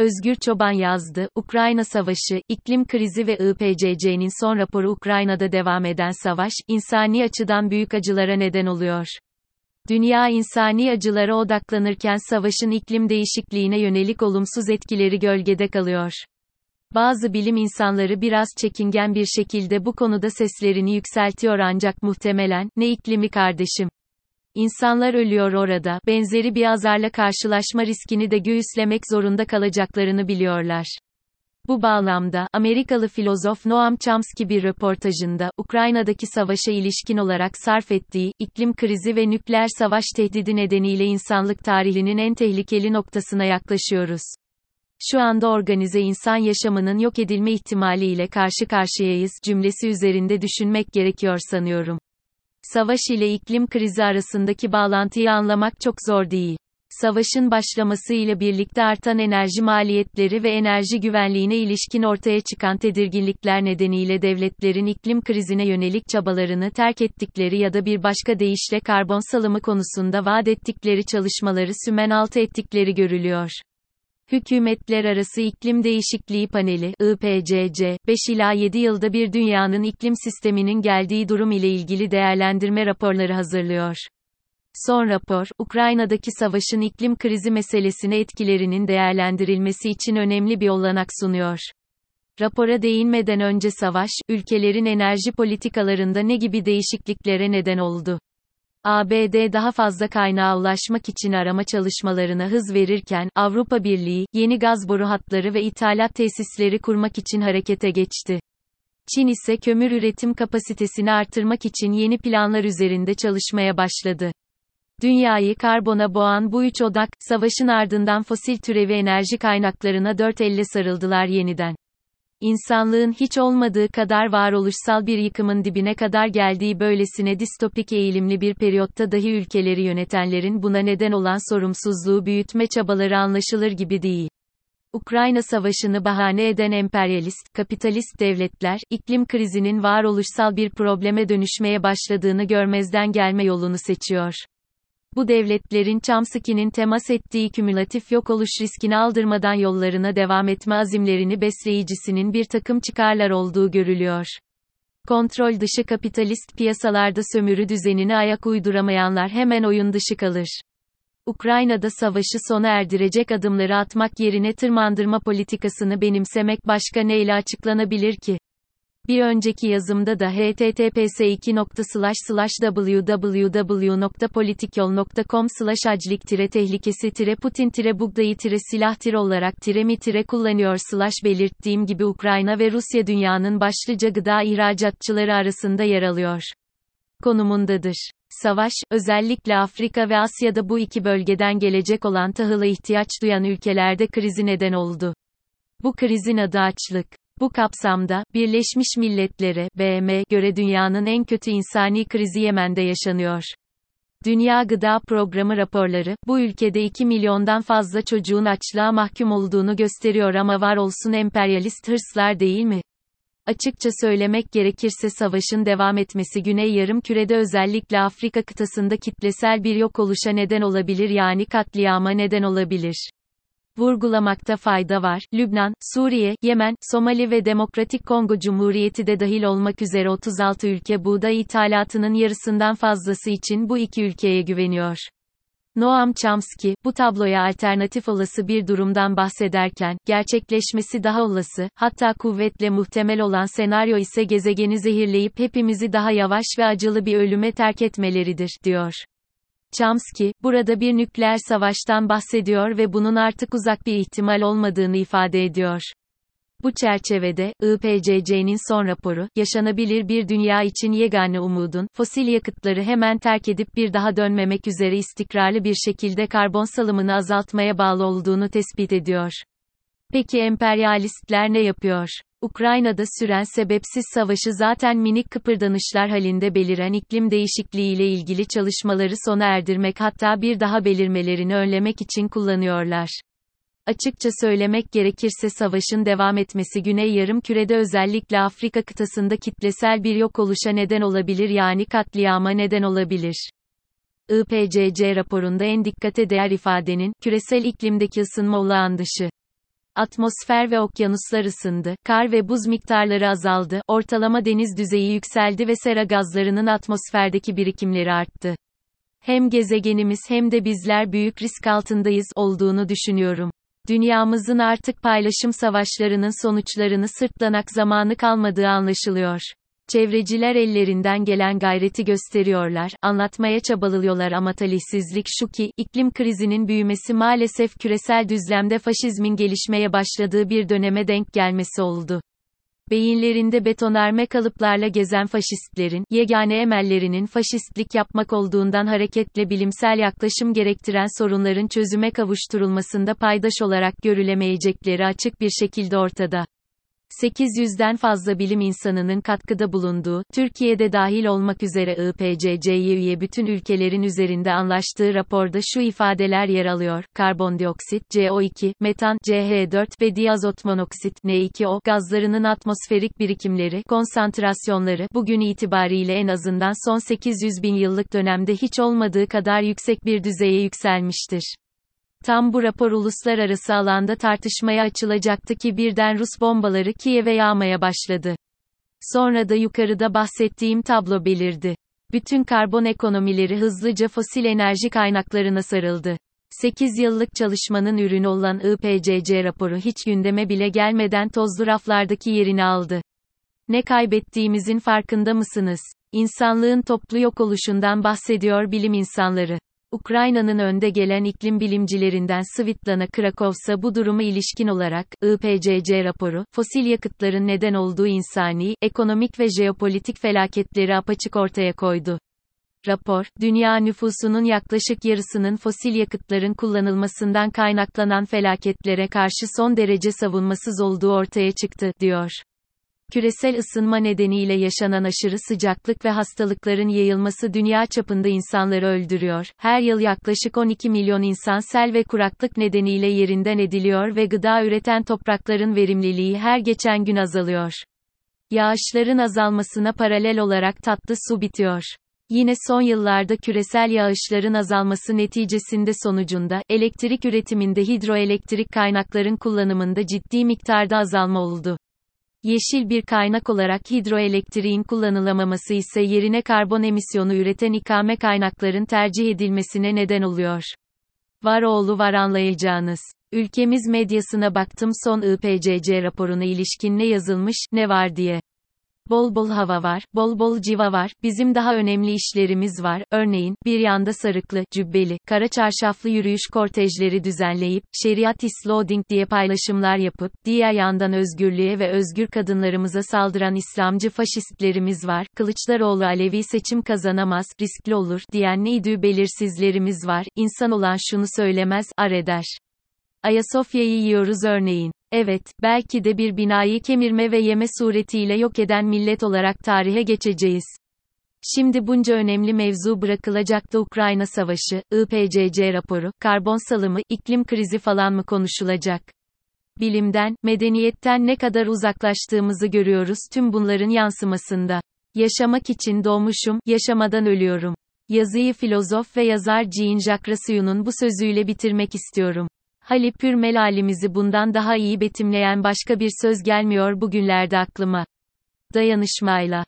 Özgür Çoban yazdı, Ukrayna Savaşı, iklim krizi ve IPCC'nin son raporu Ukrayna'da devam eden savaş, insani açıdan büyük acılara neden oluyor. Dünya insani acılara odaklanırken savaşın iklim değişikliğine yönelik olumsuz etkileri gölgede kalıyor. Bazı bilim insanları biraz çekingen bir şekilde bu konuda seslerini yükseltiyor ancak muhtemelen, ne iklimi kardeşim? İnsanlar ölüyor orada, benzeri bir azarla karşılaşma riskini de göğüslemek zorunda kalacaklarını biliyorlar. Bu bağlamda, Amerikalı filozof Noam Chomsky bir röportajında, Ukrayna'daki savaşa ilişkin olarak sarf ettiği, iklim krizi ve nükleer savaş tehdidi nedeniyle insanlık tarihinin en tehlikeli noktasına yaklaşıyoruz. Şu anda organize insan yaşamının yok edilme ihtimaliyle karşı karşıyayız cümlesi üzerinde düşünmek gerekiyor sanıyorum. Savaş ile iklim krizi arasındaki bağlantıyı anlamak çok zor değil. Savaşın başlaması ile birlikte artan enerji maliyetleri ve enerji güvenliğine ilişkin ortaya çıkan tedirginlikler nedeniyle devletlerin iklim krizine yönelik çabalarını terk ettikleri ya da bir başka deyişle karbon salımı konusunda vaat ettikleri çalışmaları sümen altı ettikleri görülüyor. Hükümetler Arası İklim Değişikliği Paneli IPCC, 5 ila 7 yılda bir dünyanın iklim sisteminin geldiği durum ile ilgili değerlendirme raporları hazırlıyor. Son rapor, Ukrayna'daki savaşın iklim krizi meselesine etkilerinin değerlendirilmesi için önemli bir olanak sunuyor. Rapora değinmeden önce savaş, ülkelerin enerji politikalarında ne gibi değişikliklere neden oldu? ABD daha fazla kaynağa ulaşmak için arama çalışmalarına hız verirken, Avrupa Birliği, yeni gaz boru hatları ve ithalat tesisleri kurmak için harekete geçti. Çin ise kömür üretim kapasitesini artırmak için yeni planlar üzerinde çalışmaya başladı. Dünyayı karbona boğan bu üç odak, savaşın ardından fosil türevi enerji kaynaklarına dört elle sarıldılar yeniden. İnsanlığın hiç olmadığı kadar varoluşsal bir yıkımın dibine kadar geldiği böylesine distopik eğilimli bir periyotta dahi ülkeleri yönetenlerin buna neden olan sorumsuzluğu büyütme çabaları anlaşılır gibi değil. Ukrayna Savaşı'nı bahane eden emperyalist, kapitalist devletler, iklim krizinin varoluşsal bir probleme dönüşmeye başladığını görmezden gelme yolunu seçiyor. Bu devletlerin Chomsky'nin temas ettiği kümülatif yok oluş riskini aldırmadan yollarına devam etme azimlerini besleyicisinin bir takım çıkarlar olduğu görülüyor. Kontrol dışı kapitalist piyasalarda sömürü düzenini ayak uyduramayanlar hemen oyun dışı kalır. Ukrayna'da savaşı sona erdirecek adımları atmak yerine tırmandırma politikasını benimsemek başka neyle açıklanabilir ki? Bir önceki yazımda da https www.politikyol.com aclik tehlikesi putin bugdayı silah olarak mi kullanıyor belirttiğim gibi Ukrayna ve Rusya dünyanın başlıca gıda ihracatçıları arasında yer alıyor. Konumundadır. Savaş, özellikle Afrika ve Asya'da bu iki bölgeden gelecek olan tahıla ihtiyaç duyan ülkelerde krizi neden oldu. Bu krizin adı açlık. Bu kapsamda, Birleşmiş Milletler'e BM göre dünyanın en kötü insani krizi Yemen'de yaşanıyor. Dünya Gıda Programı raporları, bu ülkede 2 milyondan fazla çocuğun açlığa mahkum olduğunu gösteriyor ama var olsun emperyalist hırslar değil mi? Açıkça söylemek gerekirse savaşın devam etmesi Güney Yarım Kürede özellikle Afrika kıtasında kitlesel bir yok oluşa neden olabilir yani katliama neden olabilir. Vurgulamakta fayda var, Lübnan, Suriye, Yemen, Somali ve Demokratik Kongo Cumhuriyeti de dahil olmak üzere 36 ülke buğday ithalatının yarısından fazlası için bu iki ülkeye güveniyor. Noam Chomsky, bu tabloya alternatif olası bir durumdan bahsederken, gerçekleşmesi daha olası, hatta kuvvetle muhtemel olan senaryo ise gezegeni zehirleyip hepimizi daha yavaş ve acılı bir ölüme terk etmeleridir, diyor. Chomsky, burada bir nükleer savaştan bahsediyor ve bunun artık uzak bir ihtimal olmadığını ifade ediyor. Bu çerçevede, IPCC'nin son raporu, yaşanabilir bir dünya için yegane umudun, fosil yakıtları hemen terk edip bir daha dönmemek üzere istikrarlı bir şekilde karbon salımını azaltmaya bağlı olduğunu tespit ediyor. Peki emperyalistler ne yapıyor? Ukrayna'da süren sebepsiz savaşı zaten minik kıpırdanışlar halinde beliren iklim değişikliği ile ilgili çalışmaları sona erdirmek hatta bir daha belirmelerini önlemek için kullanıyorlar. Açıkça söylemek gerekirse savaşın devam etmesi Güney Yarım Kürede özellikle Afrika kıtasında kitlesel bir yok oluşa neden olabilir yani katliama neden olabilir. IPCC raporunda en dikkate değer ifadenin, küresel iklimdeki ısınma olağan dışı Atmosfer ve okyanuslar ısındı, kar ve buz miktarları azaldı, ortalama deniz düzeyi yükseldi ve sera gazlarının atmosferdeki birikimleri arttı. Hem gezegenimiz hem de bizler büyük risk altındayız olduğunu düşünüyorum. Dünyamızın artık paylaşım savaşlarının sonuçlarını sırtlanak zamanı kalmadığı anlaşılıyor. Çevreciler ellerinden gelen gayreti gösteriyorlar, anlatmaya çabalıyorlar ama talihsizlik şu ki, iklim krizinin büyümesi maalesef küresel düzlemde faşizmin gelişmeye başladığı bir döneme denk gelmesi oldu. Beyinlerinde betonarme kalıplarla gezen faşistlerin, yegane emellerinin faşistlik yapmak olduğundan hareketle bilimsel yaklaşım gerektiren sorunların çözüme kavuşturulmasında paydaş olarak görülemeyecekleri açık bir şekilde ortada. 800'den fazla bilim insanının katkıda bulunduğu, Türkiye'de dahil olmak üzere IPCC'ye üye bütün ülkelerin üzerinde anlaştığı raporda şu ifadeler yer alıyor. Karbondioksit, CO2, metan, CH4 ve diazot monoksit, N2O, gazlarının atmosferik birikimleri, konsantrasyonları, bugün itibariyle en azından son 800 bin yıllık dönemde hiç olmadığı kadar yüksek bir düzeye yükselmiştir. Tam bu rapor uluslararası alanda tartışmaya açılacaktı ki birden Rus bombaları Kiev'e yağmaya başladı. Sonra da yukarıda bahsettiğim tablo belirdi. Bütün karbon ekonomileri hızlıca fosil enerji kaynaklarına sarıldı. 8 yıllık çalışmanın ürünü olan IPCC raporu hiç gündeme bile gelmeden tozlu raflardaki yerini aldı. Ne kaybettiğimizin farkında mısınız? İnsanlığın toplu yok oluşundan bahsediyor bilim insanları. Ukrayna'nın önde gelen iklim bilimcilerinden Svitlana Krakovsa bu duruma ilişkin olarak, IPCC raporu, fosil yakıtların neden olduğu insani, ekonomik ve jeopolitik felaketleri apaçık ortaya koydu. Rapor, dünya nüfusunun yaklaşık yarısının fosil yakıtların kullanılmasından kaynaklanan felaketlere karşı son derece savunmasız olduğu ortaya çıktı, diyor. Küresel ısınma nedeniyle yaşanan aşırı sıcaklık ve hastalıkların yayılması dünya çapında insanları öldürüyor. Her yıl yaklaşık 12 milyon insan sel ve kuraklık nedeniyle yerinden ediliyor ve gıda üreten toprakların verimliliği her geçen gün azalıyor. Yağışların azalmasına paralel olarak tatlı su bitiyor. Yine son yıllarda küresel yağışların azalması neticesinde sonucunda, elektrik üretiminde hidroelektrik kaynakların kullanımında ciddi miktarda azalma oldu. Yeşil bir kaynak olarak hidroelektriğin kullanılamaması ise yerine karbon emisyonu üreten ikame kaynakların tercih edilmesine neden oluyor. Var oğlu var anlayacağınız. Ülkemiz medyasına baktım son IPCC raporuna ilişkin ne yazılmış, ne var diye. Bol bol hava var, bol bol civa var, bizim daha önemli işlerimiz var, örneğin, bir yanda sarıklı, cübbeli, kara çarşaflı yürüyüş kortejleri düzenleyip, şeriat isloading diye paylaşımlar yapıp, diğer yandan özgürlüğe ve özgür kadınlarımıza saldıran İslamcı faşistlerimiz var, Kılıçdaroğlu Alevi seçim kazanamaz, riskli olur, diyen neydi belirsizlerimiz var, insan olan şunu söylemez, ar eder. Ayasofya'yı yiyoruz örneğin. Evet, belki de bir binayı kemirme ve yeme suretiyle yok eden millet olarak tarihe geçeceğiz. Şimdi bunca önemli mevzu bırakılacak da Ukrayna Savaşı, IPCC raporu, karbon salımı, iklim krizi falan mı konuşulacak? Bilimden, medeniyetten ne kadar uzaklaştığımızı görüyoruz tüm bunların yansımasında. Yaşamak için doğmuşum, yaşamadan ölüyorum. Yazıyı filozof ve yazar Jean-Jacques Rousseau'nun bu sözüyle bitirmek istiyorum. Hali pür melalimizi bundan daha iyi betimleyen başka bir söz gelmiyor bugünlerde aklıma. Dayanışmayla.